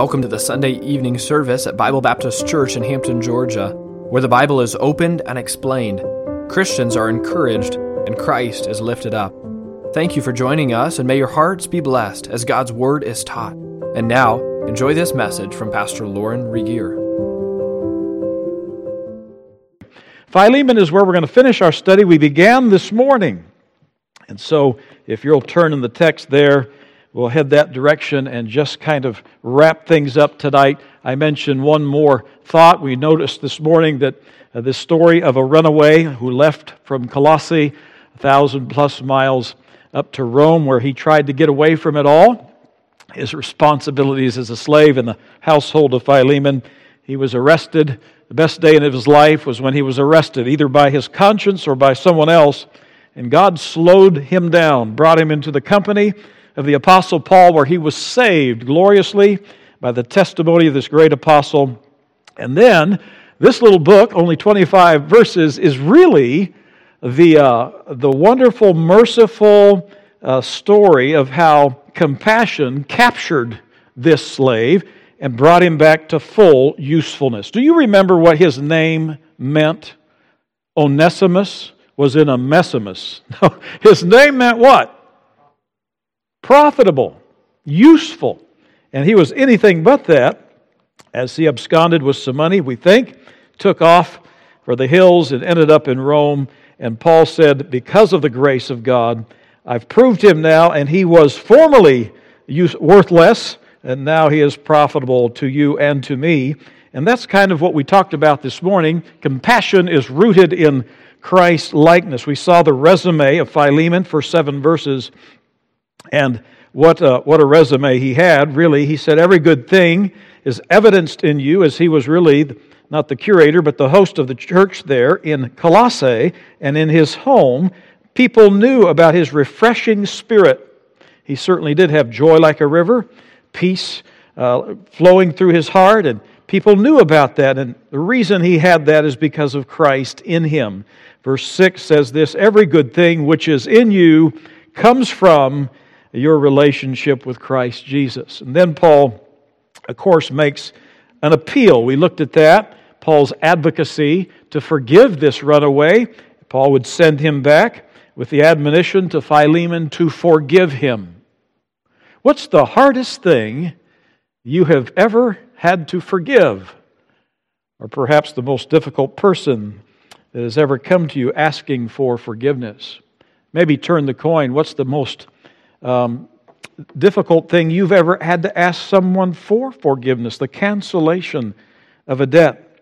Welcome to the Sunday evening service at Bible Baptist Church in Hampton, Georgia, where the Bible is opened and explained. Christians are encouraged and Christ is lifted up. Thank you for joining us, and may your hearts be blessed as God's Word is taught. And now, enjoy this message from Pastor Lauren Regier. Philemon is where we're going to finish our study we began this morning. And so, if you'll turn in the text there, we'll head that direction and just kind of wrap things up tonight. I mentioned one more thought. We noticed this morning that uh, this story of a runaway who left from Colossae, a thousand plus miles up to Rome, where he tried to get away from it all, his responsibilities as a slave in the household of Philemon. He was arrested. The best day of his life was when he was arrested, either by his conscience or by someone else. And God slowed him down, brought him into the company of the Apostle Paul, where he was saved gloriously by the testimony of this great apostle. And then, this little book, only 25 verses, is really the, uh, the wonderful, merciful uh, story of how compassion captured this slave and brought him back to full usefulness. Do you remember what his name meant? Onesimus was in a messimus. his name meant what? Profitable, useful. And he was anything but that as he absconded with some money, we think, took off for the hills and ended up in Rome. And Paul said, Because of the grace of God, I've proved him now, and he was formerly worthless, and now he is profitable to you and to me. And that's kind of what we talked about this morning. Compassion is rooted in Christ likeness. We saw the resume of Philemon for seven verses, and what a, what a resume he had. Really, he said, Every good thing is evidenced in you, as he was really not the curator, but the host of the church there in Colossae and in his home. People knew about his refreshing spirit. He certainly did have joy like a river, peace uh, flowing through his heart, and people knew about that. And the reason he had that is because of Christ in him. Verse 6 says this Every good thing which is in you comes from your relationship with Christ Jesus. And then Paul, of course, makes an appeal. We looked at that. Paul's advocacy to forgive this runaway. Paul would send him back with the admonition to Philemon to forgive him. What's the hardest thing you have ever had to forgive? Or perhaps the most difficult person that has ever come to you asking for forgiveness? Maybe turn the coin. What's the most um, difficult thing you've ever had to ask someone for forgiveness? The cancellation of a debt.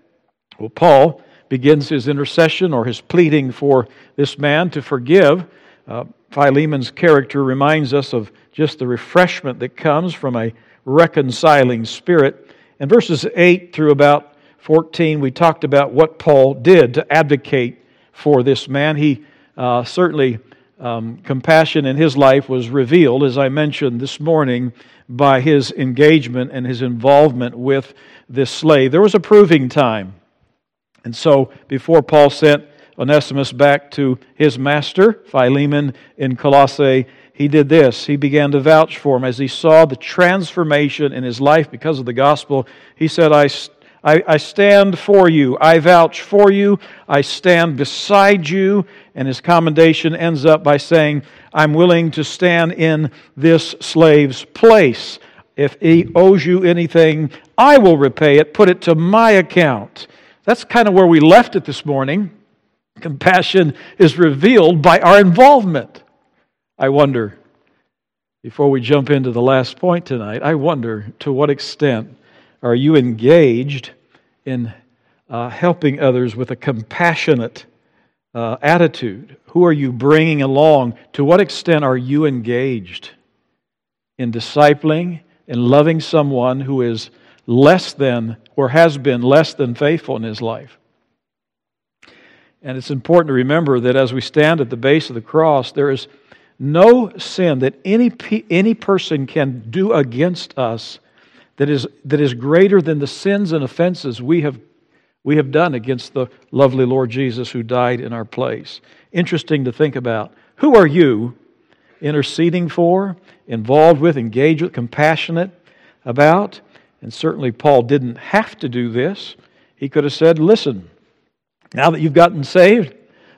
Well, Paul begins his intercession or his pleading for this man to forgive. Uh, Philemon's character reminds us of just the refreshment that comes from a reconciling spirit. In verses 8 through about 14, we talked about what Paul did to advocate for this man. He uh, certainly, um, compassion in his life was revealed, as I mentioned this morning, by his engagement and his involvement with this slave. There was a proving time. And so, before Paul sent Onesimus back to his master, Philemon, in Colossae, he did this. He began to vouch for him as he saw the transformation in his life because of the gospel. He said, I, I, I stand for you. I vouch for you. I stand beside you. And his commendation ends up by saying, I'm willing to stand in this slave's place. If he owes you anything, I will repay it. Put it to my account. That's kind of where we left it this morning. Compassion is revealed by our involvement. I wonder, before we jump into the last point tonight, I wonder to what extent are you engaged in uh, helping others with a compassionate uh, attitude? Who are you bringing along? To what extent are you engaged in discipling and loving someone who is less than or has been less than faithful in his life. And it's important to remember that as we stand at the base of the cross, there is no sin that any, any person can do against us that is, that is greater than the sins and offenses we have, we have done against the lovely Lord Jesus who died in our place. Interesting to think about. Who are you interceding for, involved with, engaged with, compassionate about? And certainly Paul didn't have to do this. He could have said, Listen, now that you've gotten saved,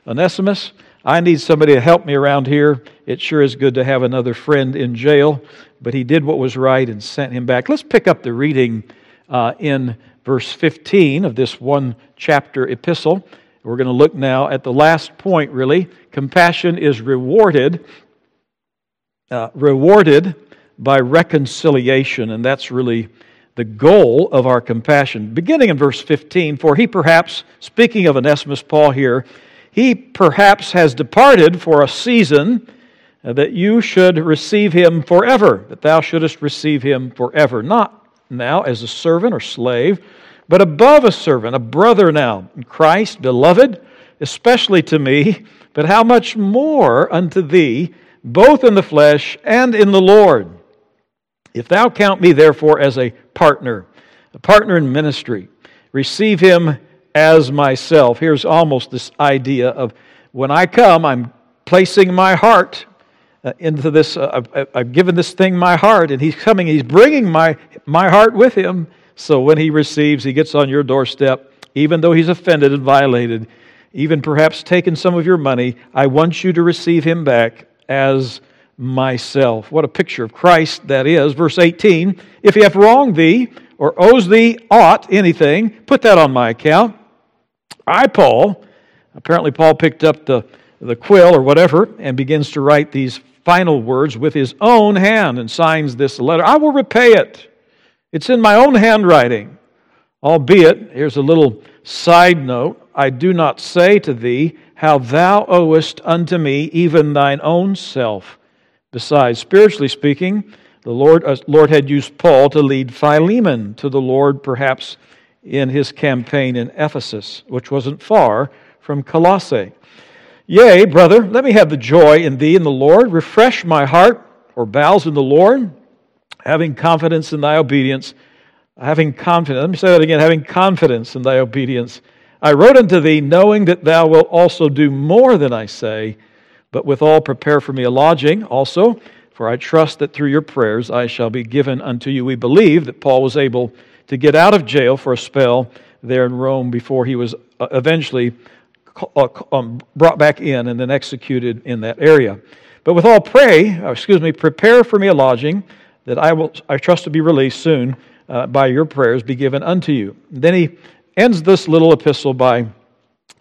Onesimus, I need somebody to help me around here. It sure is good to have another friend in jail. But he did what was right and sent him back. Let's pick up the reading uh, in verse 15 of this one chapter epistle. We're going to look now at the last point, really. Compassion is rewarded, uh, rewarded by reconciliation, and that's really the goal of our compassion. Beginning in verse 15, for he perhaps, speaking of Onesimus Paul here, he perhaps has departed for a season uh, that you should receive him forever, that thou shouldest receive him forever. Not now as a servant or slave, but above a servant, a brother now in Christ, beloved, especially to me, but how much more unto thee, both in the flesh and in the Lord. If thou count me therefore as a partner, a partner in ministry, receive him as myself. Here's almost this idea of when I come, I'm placing my heart uh, into this. Uh, I've, I've, given this thing my heart, and he's coming. He's bringing my my heart with him. So when he receives, he gets on your doorstep, even though he's offended and violated, even perhaps taken some of your money. I want you to receive him back as myself. What a picture of Christ that is. Verse 18 If he hath wronged thee or owes thee aught, anything, put that on my account. I, Paul, apparently Paul picked up the, the quill or whatever and begins to write these final words with his own hand and signs this letter. I will repay it. It's in my own handwriting. Albeit, here's a little side note I do not say to thee how thou owest unto me even thine own self. Besides, spiritually speaking, the Lord, uh, Lord had used Paul to lead Philemon to the Lord, perhaps in his campaign in Ephesus, which wasn't far from Colossae. Yea, brother, let me have the joy in thee in the Lord. Refresh my heart or bowels in the Lord, having confidence in thy obedience. Having confidence, let me say that again, having confidence in thy obedience. I wrote unto thee, knowing that thou wilt also do more than I say, but withal prepare for me a lodging also, for I trust that through your prayers I shall be given unto you. We believe that Paul was able to get out of jail for a spell there in Rome before he was uh, eventually uh, um, brought back in and then executed in that area. But with all pray, uh, excuse me, prepare for me a lodging that I will I trust to be released soon uh, by your prayers be given unto you. then he ends this little epistle by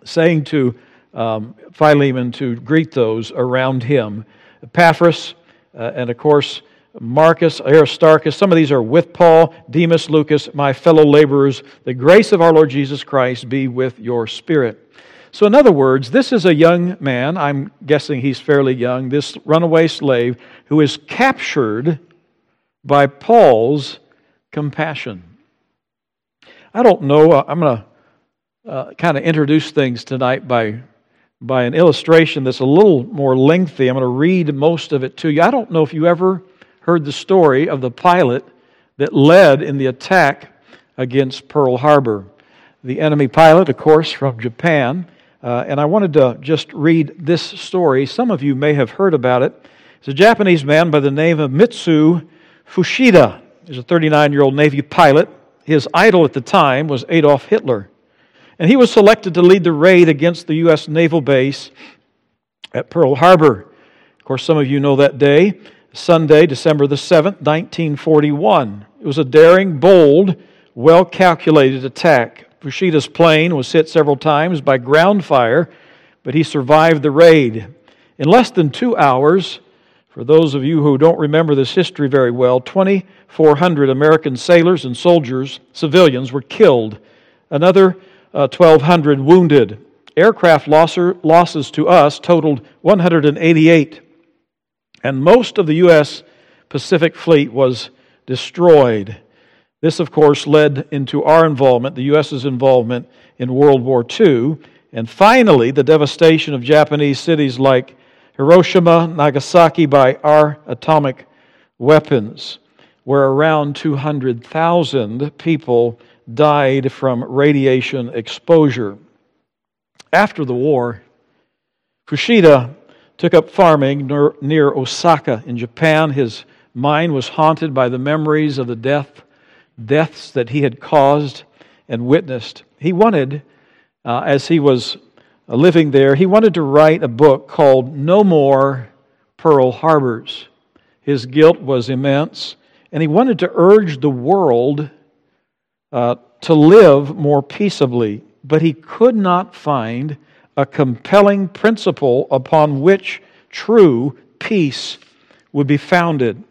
saying to um, Philemon to greet those around him. Epaphras, uh, and of course, Marcus, Aristarchus, some of these are with Paul, Demas, Lucas, my fellow laborers. The grace of our Lord Jesus Christ be with your spirit. So, in other words, this is a young man, I'm guessing he's fairly young, this runaway slave who is captured by Paul's compassion. I don't know, uh, I'm going to uh, kind of introduce things tonight by, by an illustration that's a little more lengthy. I'm going to read most of it to you. I don't know if you ever heard the story of the pilot that led in the attack against Pearl Harbor. The enemy pilot, of course, from Japan. Uh, and I wanted to just read this story. Some of you may have heard about it. It's a Japanese man by the name of Mitsu Fuchida. He's a 39 year old Navy pilot. His idol at the time was Adolf Hitler. And he was selected to lead the raid against the U.S. naval base at Pearl Harbor. Of course, some of you know that day. Sunday, December the 7th, 1941. It was a daring, bold, well calculated attack. Fuchida's plane was hit several times by ground fire, but he survived the raid. In less than two hours, for those of you who don't remember this history very well, 2,400 American sailors and soldiers, civilians, were killed. Another uh, 1,200 wounded. Aircraft losses to us totaled 188 and most of the U.S. Pacific Fleet was destroyed. This, of course, led into our involvement, the U.S.'s involvement in World War II, and finally, the devastation of Japanese cities like Hiroshima, Nagasaki by our atomic weapons, where around 200,000 people died from radiation exposure. After the war, Fuchida took up farming near, Osaka in Japan. His mind was haunted by the memories of the death deaths that he had caused and witnessed. He wanted, uh, as he was living there, he wanted to write a book called No More Pearl Harbors. His guilt was immense, and he wanted to urge the world uh, to live more peaceably, but he could not find a compelling principle upon which true peace would be founded.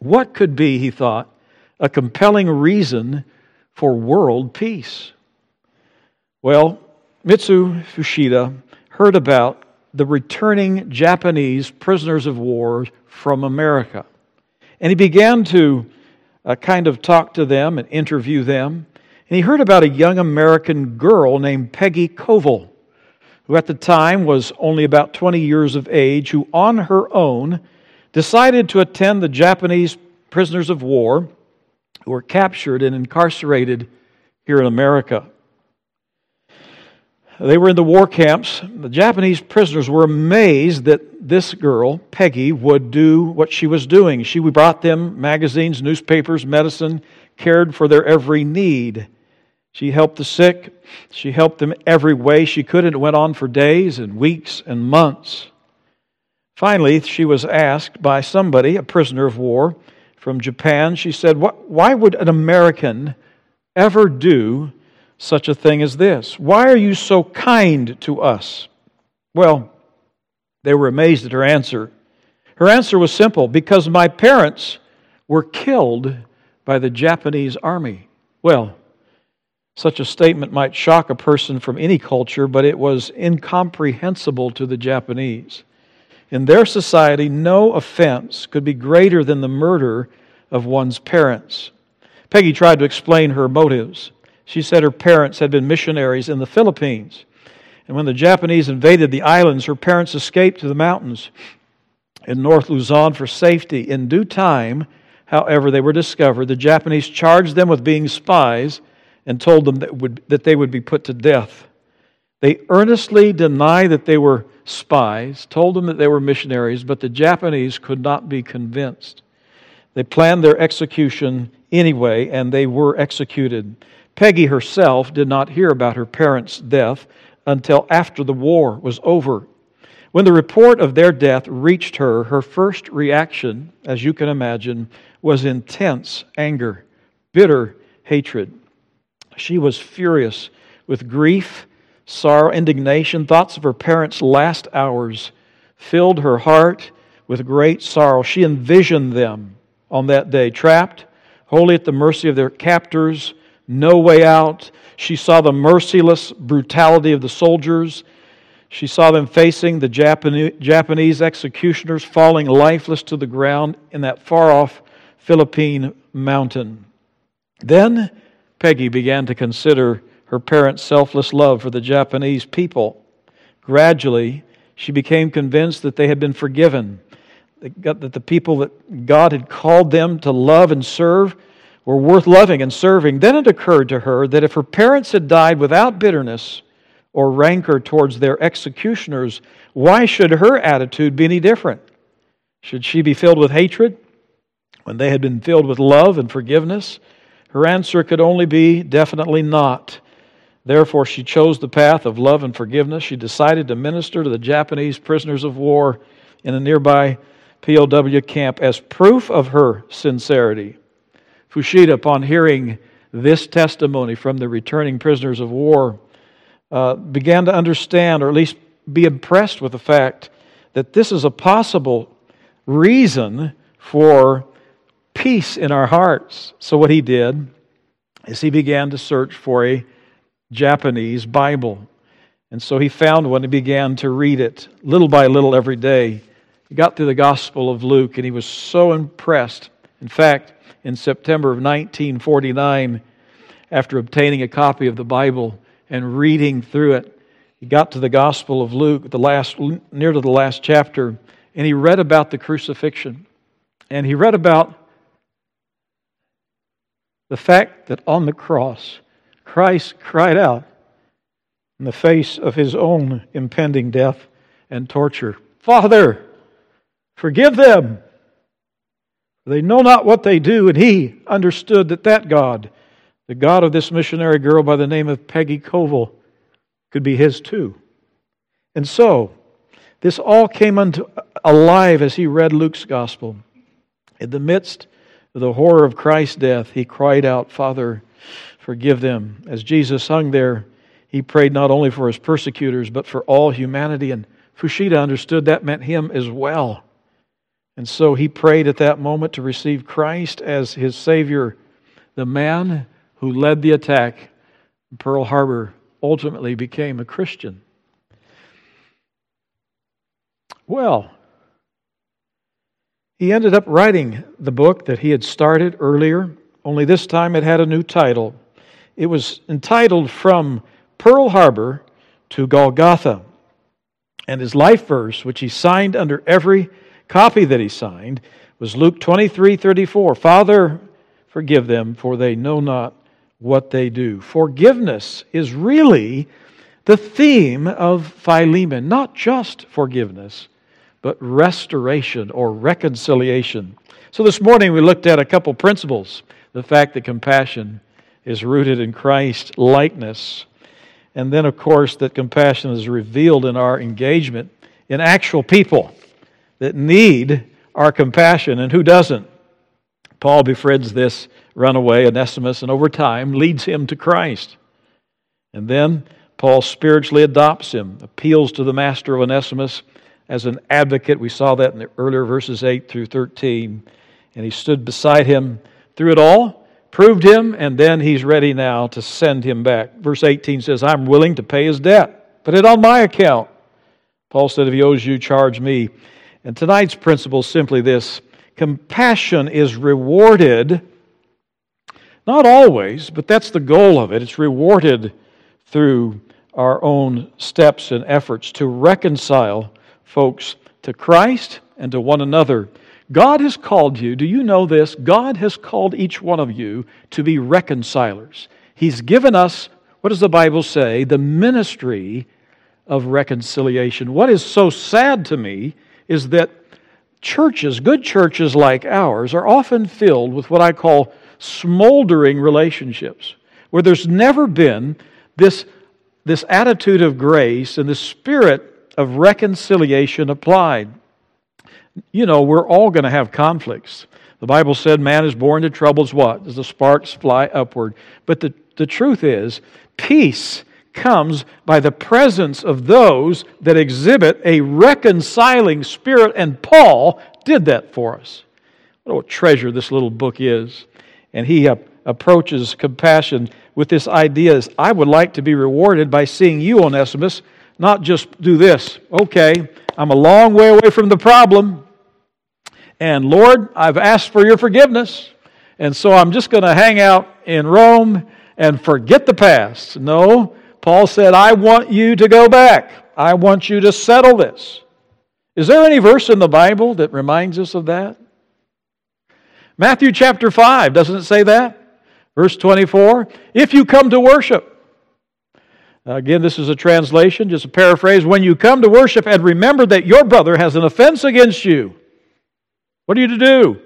What could be, he thought, a compelling reason for world peace? Well, Mitsu Fuchida heard about the returning Japanese prisoners of war from America. And he began to uh, kind of talk to them and interview them. And he heard about a young American girl named Peggy Covell, who at the time was only about 20 years of age, who on her own decided to attend the Japanese prisoners of war who were captured and incarcerated here in America. They were in the war camps. The Japanese prisoners were amazed that this girl, Peggy, would do what she was doing. She brought them magazines, newspapers, medicine, cared for their every need. She helped the sick. She helped them every way she could, and it went on for days and weeks and months. Finally, she was asked by somebody, a prisoner of war from Japan, she said, Why would an American ever do such a thing as this? Why are you so kind to us? Well, they were amazed at her answer. Her answer was simple because my parents were killed by the Japanese army. Well, such a statement might shock a person from any culture, but it was incomprehensible to the Japanese. In their society, no offense could be greater than the murder of one's parents. Peggy tried to explain her motives. She said her parents had been missionaries in the Philippines. And when the Japanese invaded the islands, her parents escaped to the mountains in North Luzon for safety. In due time, however, they were discovered. The Japanese charged them with being spies and told them that, would, that they would be put to death. They earnestly denied that they were spies, told them that they were missionaries, but the Japanese could not be convinced. They planned their execution anyway, and they were executed. Peggy herself did not hear about her parents' death until after the war was over. When the report of their death reached her, her first reaction, as you can imagine, was intense anger, bitter hatred. She was furious with grief, sorrow, indignation. Thoughts of her parents' last hours filled her heart with great sorrow. She envisioned them on that day, trapped, wholly at the mercy of their captors no way out. She saw the merciless brutality of the soldiers. She saw them facing the Japanese executioners falling lifeless to the ground in that far off Philippine mountain. Then Peggy began to consider her parents' selfless love for the Japanese people. Gradually, she became convinced that they had been forgiven, that the people that God had called them to love and serve were worth loving and serving, then it occurred to her that if her parents had died without bitterness or rancor towards their executioners, why should her attitude be any different? Should she be filled with hatred when they had been filled with love and forgiveness? Her answer could only be definitely not. Therefore, she chose the path of love and forgiveness. She decided to minister to the Japanese prisoners of war in a nearby POW camp as proof of her sincerity. Fuchida, upon hearing this testimony from the returning prisoners of war, uh, began to understand, or at least be impressed with the fact that this is a possible reason for peace in our hearts. So, what he did is he began to search for a Japanese Bible. And so he found one and began to read it little by little every day. He got through the Gospel of Luke and he was so impressed. In fact, in September of 1949 after obtaining a copy of the Bible and reading through it. He got to the Gospel of Luke, the last, near to the last chapter, and he read about the crucifixion. And he read about the fact that on the cross, Christ cried out in the face of his own impending death and torture Father, forgive them, They know not what they do, and he understood that that God, the God of this missionary girl by the name of Peggy Covell, could be his too. And so, this all came unto alive as he read Luke's gospel. In the midst the horror of Christ's death, he cried out, Father, forgive them. As Jesus hung there, he prayed not only for his persecutors, but for all humanity. And Fuchida understood that meant him as well. And so he prayed at that moment to receive Christ as his Savior. The man who led the attack Pearl Harbor ultimately became a Christian. Well, he ended up writing the book that he had started earlier, only this time it had a new title. It was entitled From Pearl Harbor to Golgotha. And his life verse, which he signed under every copy that he signed, was Luke 23 34. Father, forgive them, for they know not what they do. Forgiveness is really the theme of Philemon, not just forgiveness, but restoration or reconciliation. So this morning we looked at a couple principles the fact that compassion is rooted in Christ likeness. And then, of course, that compassion is revealed in our engagement in actual people that need our compassion and who doesn't. Paul befriends this runaway, Onesimus, and over time leads him to Christ. And then Paul spiritually adopts him, appeals to the master of Onesimus as an advocate. We saw that in the earlier verses 8 through 13. And he stood beside him through it all, proved him, and then he's ready now to send him back. Verse 18 says, I'm willing to pay his debt. Put it on my account. Paul said, If he owes you, charge me. And tonight's principle is simply this compassion is rewarded, not always, but that's the goal of it. It's rewarded through our own steps and efforts to reconcile folks to Christ and to one another. God has called you, do you know this? God has called each one of you to be reconcilers. He's given us, what does the Bible say? The ministry of reconciliation. What is so sad to me is that churches, good churches like ours, are often filled with what I call smoldering relationships, where there's never been this, this attitude of grace and the spirit of reconciliation applied. You know, we're all going to have conflicts. The Bible said man is born to troubles what? As the sparks fly upward. But the, the truth is, peace comes by the presence of those that exhibit a reconciling spirit, and Paul did that for us. What a treasure this little book is. And he uh, approaches compassion with this idea is I would like to be rewarded by seeing you, Onesimus, not just do this. Okay, I'm a long way away from the problem. And Lord, I've asked for your forgiveness. And so I'm just going to hang out in Rome and forget the past. No, Paul said, I want you to go back. I want you to settle this. Is there any verse in the Bible that reminds us of that? Matthew chapter 5, doesn't it say that? Verse 24 If you come to worship, Again, this is a translation, just a paraphrase. When you come to worship and remember that your brother has an offense against you, what are you to do?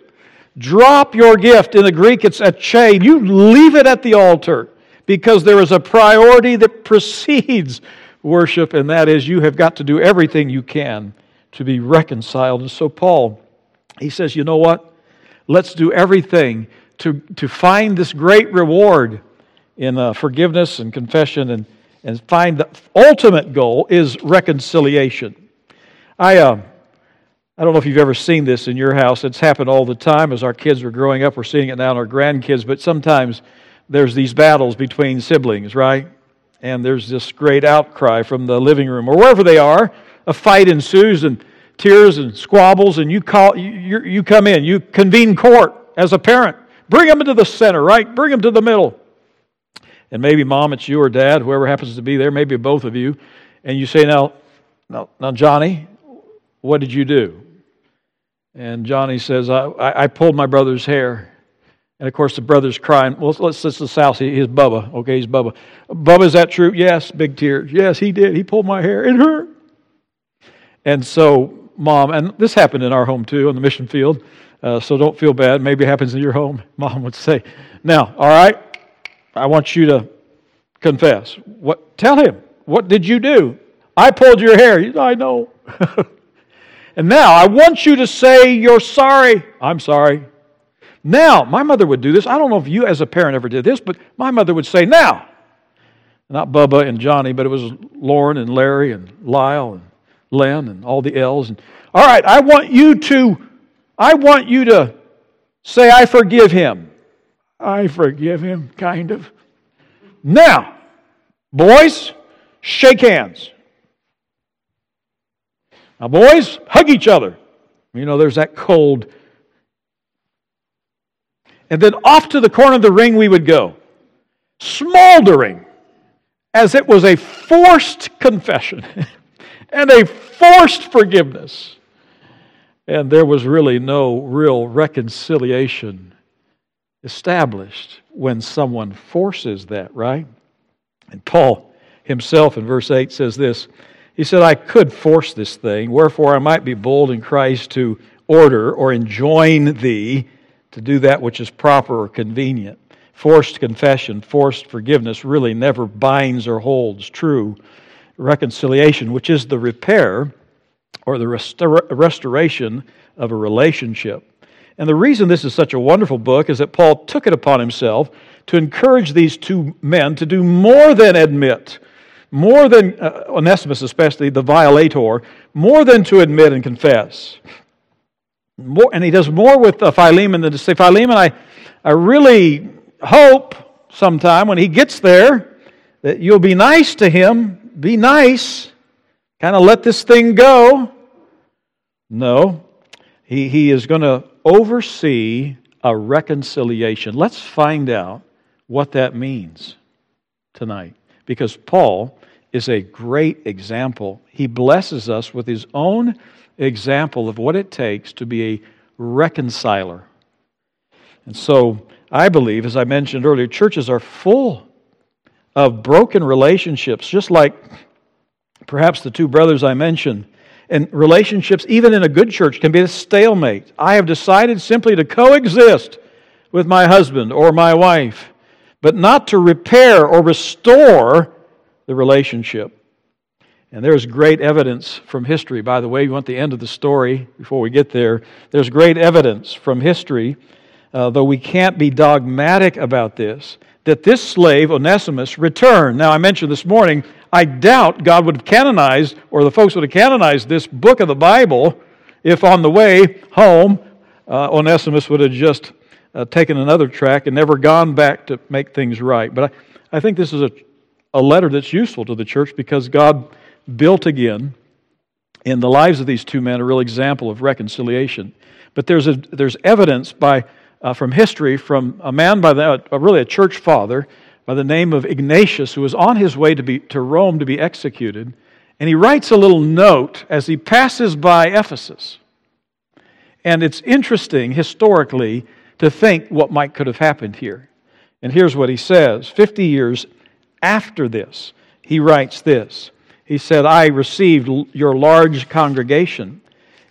Drop your gift. In the Greek, it's a chain. You leave it at the altar because there is a priority that precedes worship, and that is you have got to do everything you can to be reconciled. And so, Paul, he says, you know what? Let's do everything to, to find this great reward in uh, forgiveness and confession and and find the ultimate goal is reconciliation. I, uh, I don't know if you've ever seen this in your house. It's happened all the time as our kids are growing up. We're seeing it now in our grandkids, but sometimes there's these battles between siblings, right? And there's this great outcry from the living room or wherever they are. A fight ensues and tears and squabbles, and you, call, you, you come in. You convene court as a parent. Bring them into the center, right? Bring them to the middle and maybe mom, it's you or dad, whoever happens to be there, maybe both of you, and you say, Now, now, now Johnny, what did you do? And Johnny says, I, I, pulled my brother's hair. And of course, the brother's crying. Well, let's, let's the South. He's Bubba. Okay, he's Bubba. Bubba, is that true? Yes, big tears. Yes, he did. He pulled my hair. It hurt. And so mom, and this happened in our home too, on the mission field, uh, so don't feel bad. Maybe it happens in your home. Mom would say, Now, all right, I want you to confess. What? Tell him. What did you do? I pulled your hair. I know. and now I want you to say you're sorry. I'm sorry. Now, my mother would do this. I don't know if you as a parent ever did this, but my mother would say, Now, not Bubba and Johnny, but it was Lauren and Larry and Lyle and Len and all the L's. And, all right, I want you to, I want you to say, I forgive him. I forgive him, kind of. Now, boys, shake hands. Now, boys, hug each other. You know, there's that cold. And then off to the corner of the ring we would go, smoldering as it was a forced confession and a forced forgiveness. And there was really no real reconciliation established when someone forces that, right? And Paul himself in verse 8 says this He said, I could force this thing, wherefore I might be bold in Christ to order or enjoin thee to do that which is proper or convenient. Forced confession, forced forgiveness really never binds or holds true reconciliation, which is the repair or the restor- restoration of a relationship. And the reason this is such a wonderful book is that Paul took it upon himself to encourage these two men to do more than admit, more than, uh, Onesimus especially, the violator, more than to admit and confess. More, and he does more with uh, Philemon than to say, Philemon, I, I really hope sometime when he gets there that you'll be nice to him. Be nice. Kind of let this thing go. No. He, he is going to oversee a reconciliation. Let's find out what that means tonight. Because Paul is a great example. He blesses us with his own example of what it takes to be a reconciler. And so I believe, as I mentioned earlier, churches are full of broken relationships, just like perhaps the two brothers I mentioned. And relationships, even in a good church, can be a stalemate. I have decided simply to coexist with my husband or my wife, but not to repair or restore the relationship. And there's great evidence from history. By the way, you want the end of the story before we get there. There's great evidence from history uh, though we can't be dogmatic about this, that this slave, Onesimus, returned. Now, I mentioned this morning, I doubt God would have canonized, or the folks would have canonized this book of the Bible if on the way home, uh, Onesimus would have just uh, taken another track and never gone back to make things right. But I, I think this is a, a letter that's useful to the church because God built again in the lives of these two men a real example of reconciliation. But there's, a, there's evidence by uh, from history from a man by the, uh, really a church father by the name of Ignatius, who was on his way to, be, to Rome to be executed. And he writes a little note as he passes by Ephesus. And it's interesting historically to think what might could have happened here. And here's what he says 50 years after this, he writes this. He said, I received your large congregation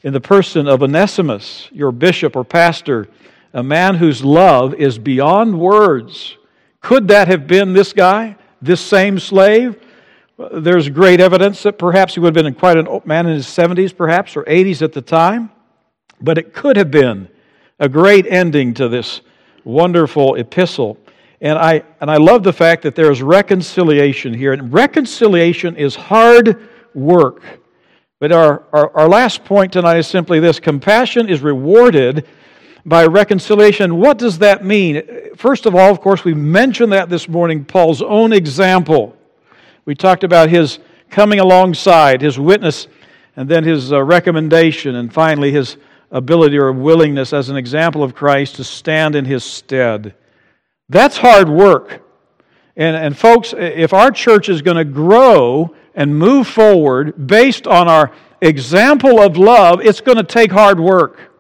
in the person of Onesimus, your bishop or pastor a man whose love is beyond words. Could that have been this guy, this same slave? There's great evidence that perhaps he would have been quite a man in his 70s, perhaps, or 80s at the time. But it could have been a great ending to this wonderful epistle. And I, and I love the fact that there's reconciliation here. And reconciliation is hard work. But our, our, our last point tonight is simply this compassion is rewarded by reconciliation. What does that mean? First of all, of course, we mentioned that this morning, Paul's own example. We talked about his coming alongside, his witness, and then his uh, recommendation, and finally his ability or willingness as an example of Christ to stand in his stead. That's hard work. And, and folks, if our church is going to grow and move forward based on our example of love, it's going to take hard work.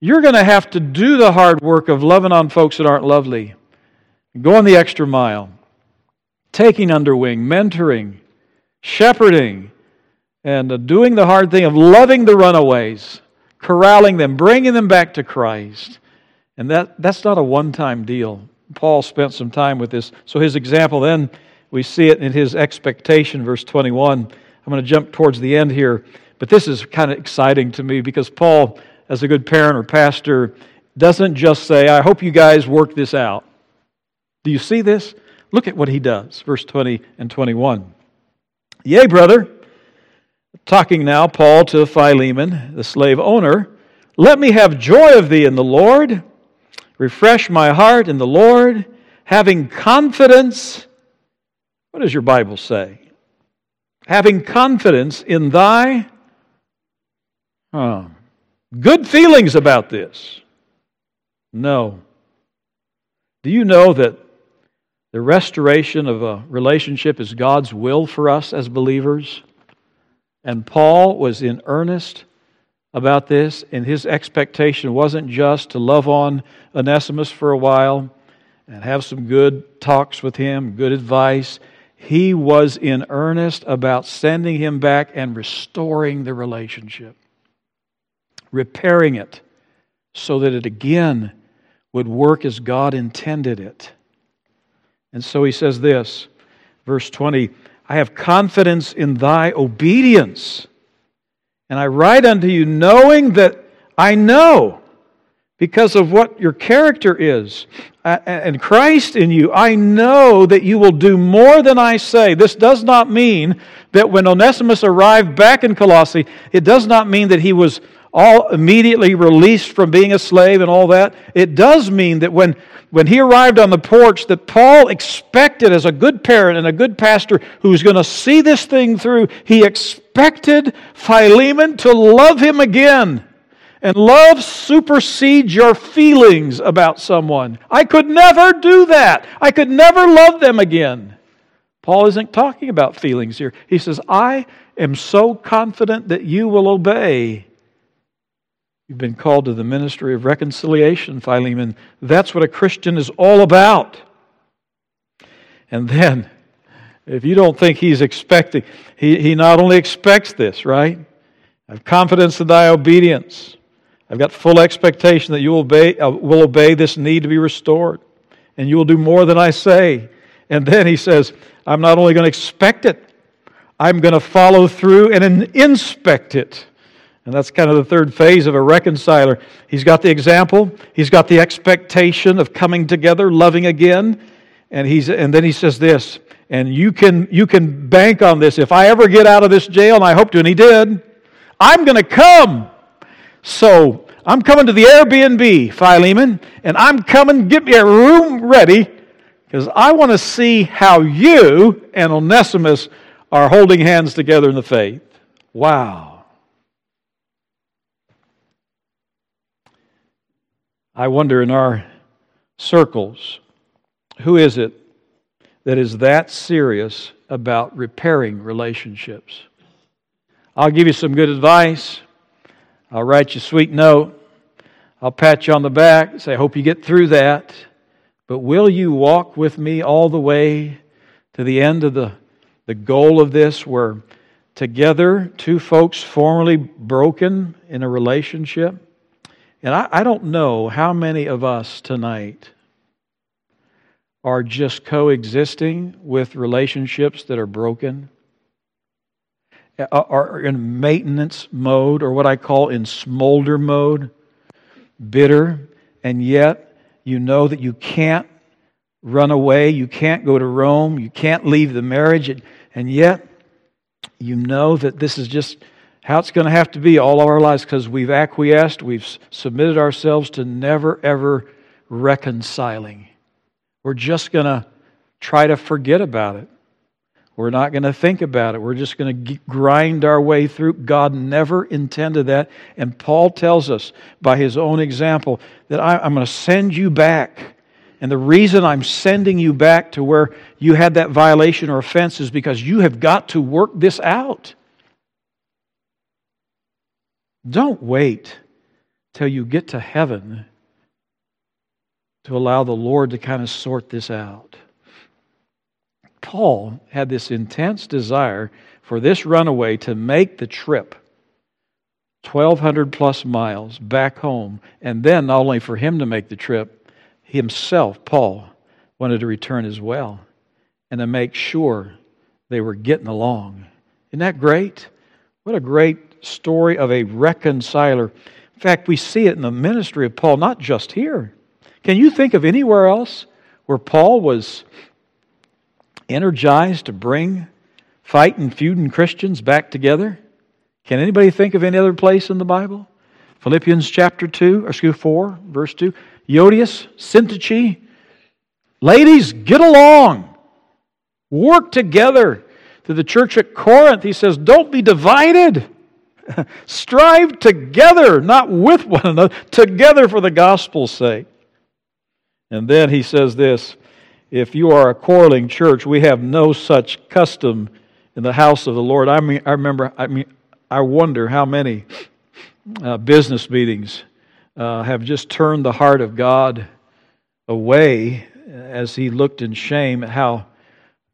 You're going to have to do the hard work of loving on folks that aren't lovely, going the extra mile, taking under wing, mentoring, shepherding, and uh, doing the hard thing of loving the runaways, corralling them, bringing them back to Christ. And that, that's not a one time deal. Paul spent some time with this. So his example then, we see it in his expectation, verse 21. I'm going to jump towards the end here, but this is kind of exciting to me because Paul, as a good parent or pastor, doesn't just say, I hope you guys work this out. Do you see this? Look at what he does, verse 20 and 21. Yea, brother, talking now, Paul to Philemon, the slave owner, let me have joy of thee in the Lord, refresh my heart in the Lord, having confidence. What does your Bible say? Having confidence in thy huh, good feelings about this. No. Do you know that the restoration of a relationship is God's will for us as believers? And Paul was in earnest about this, and his expectation wasn't just to love on Onesimus for a while and have some good talks with him, good advice. He was in earnest about sending him back and restoring the relationship, repairing it so that it again would work as God intended it. And so he says this, verse 20 I have confidence in thy obedience. And I write unto you knowing that I know because of what your character is and Christ in you, I know that you will do more than I say. This does not mean that when Onesimus arrived back in Colossae, it does not mean that he was all immediately released from being a slave and all that. It does mean that when, when he arrived on the porch, that Paul expected, as a good parent and a good pastor who's going to see this thing through, he expected Philemon to love him again. And love supersedes your feelings about someone. I could never do that. I could never love them again. Paul isn't talking about feelings here. He says, I am so confident that you will obey You've been called to the ministry of reconciliation, Philemon. That's what a Christian is all about. And then, if you don't think he's expecting, he, he not only expects this, right? I have confidence in thy obedience. I've got full expectation that you will obey, uh, will obey this need to be restored. And you will do more than I say. And then he says, I'm not only going to expect it, I'm going to follow through and inspect it. And that's kind of the third phase of a reconciler. He's got the example, he's got the expectation of coming together, loving again, and he's and then he says this, and you can you can bank on this. If I ever get out of this jail, and I hope to, and he did, I'm gonna come. So I'm coming to the Airbnb, Philemon, and I'm coming, get me a room ready, because I want to see how you and Onesimus are holding hands together in the faith. Wow. I wonder in our circles, who is it that is that serious about repairing relationships? I'll give you some good advice. I'll write you a sweet note. I'll pat you on the back, say, I hope you get through that. But will you walk with me all the way to the end of the, the goal of this, where together, two folks formerly broken in a relationship, and I, I don't know how many of us tonight are just coexisting with relationships that are broken, uh, are in maintenance mode, or what I call in smolder mode, bitter, and yet you know that you can't run away, you can't go to Rome, you can't leave the marriage, and yet you know that this is just how it's going to have to be all of our lives because we've acquiesced, we've submitted ourselves to never, ever reconciling. We're just going to try to forget about it. We're not going to think about it. We're just going to grind our way through. God never intended that. And Paul tells us by his own example that I, am going to send you back. And the reason I'm sending you back to where you had that violation or offense is because you have got to work this out. Don't wait till you get to heaven to allow the Lord to kind of sort this out. Paul had this intense desire for this runaway to make the trip 1,200 plus miles back home, and then not only for him to make the trip, himself, Paul, wanted to return as well and to make sure they were getting along. Isn't that great? What a great story of a reconciler. In fact, we see it in the ministry of Paul, not just here. Can you think of anywhere else where Paul was energized to bring fighting, feuding Christians back together? Can anybody think of any other place in the Bible? Philippians chapter 2, or excuse 4, verse 2. Euodias, Syntyche. Ladies, get along. Work together. To the church at Corinth, he says, Don't be divided. Strive together, not with one another, together for the gospel's sake. And then he says this If you are a quarreling church, we have no such custom in the house of the Lord. I mean, I remember, I mean, I wonder how many uh, business meetings uh, have just turned the heart of God away as he looked in shame at how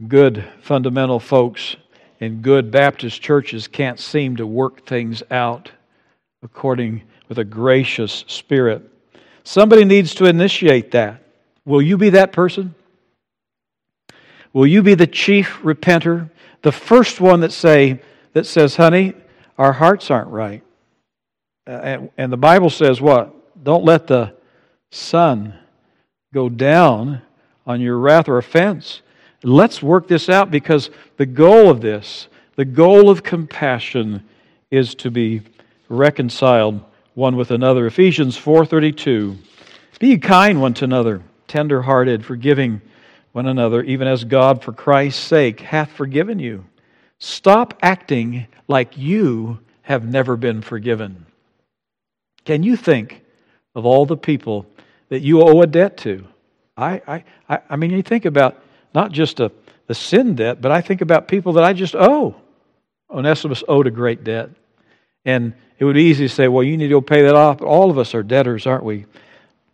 good fundamental folks in good Baptist churches can't seem to work things out according with a gracious spirit. Somebody needs to initiate that. Will you be that person? Will you be the chief repenter, the first one that say that says, "Honey, our hearts aren't right." Uh, and, and the Bible says what? Don't let the sun go down on your wrath or offense. Let's work this out because the goal of this, the goal of compassion is to be reconciled one with another. Ephesians 4:32 Be kind one to another, tender-hearted, forgiving one another, even as God for Christ's sake hath forgiven you. Stop acting like you have never been forgiven. Can you think of all the people that you owe a debt to? I, I, I mean, you think about not just a, the sin debt, but I think about people that I just owe. Onesimus owed a great debt. And it would be easy to say, well, you need to go pay that off. But all of us are debtors, aren't we?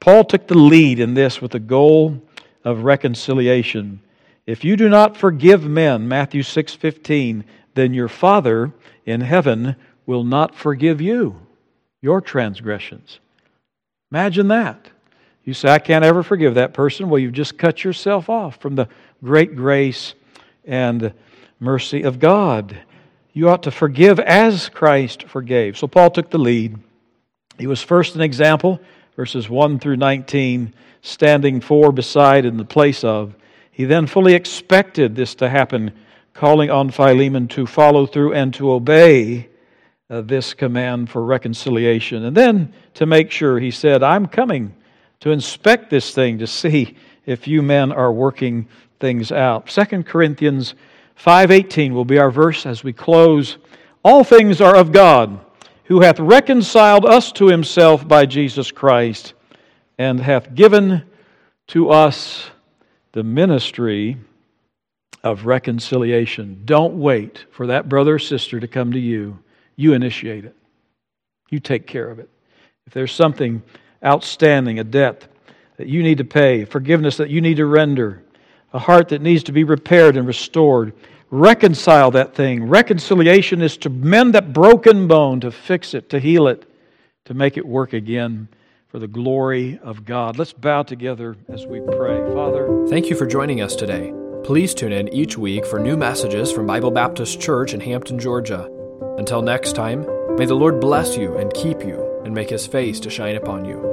Paul took the lead in this with the goal of reconciliation. If you do not forgive men, Matthew 6:15, then your Father in heaven will not forgive you your transgressions. Imagine that. You say, I can't ever forgive that person. Well, you've just cut yourself off from the great grace and mercy of God. You ought to forgive as Christ forgave. So Paul took the lead. He was first an example, verses 1 through 19, standing for, beside, in the place of. He then fully expected this to happen, calling on Philemon to follow through and to obey uh, this command for reconciliation. And then to make sure, he said, I'm coming to inspect this thing to see if you men are working things out. 2 Corinthians 5:18 will be our verse as we close. All things are of God, who hath reconciled us to himself by Jesus Christ and hath given to us the ministry of reconciliation. Don't wait for that brother or sister to come to you. You initiate it. You take care of it. If there's something outstanding, a debt that you need to pay, forgiveness that you need to render, a heart that needs to be repaired and restored. Reconcile that thing. Reconciliation is to mend that broken bone, to fix it, to heal it, to make it work again for the glory of God. Let's bow together as we pray. Father, thank you for joining us today. Please tune in each week for new messages from Bible Baptist Church in Hampton, Georgia. Until next time, may the Lord bless you and keep you and make his face to shine upon you.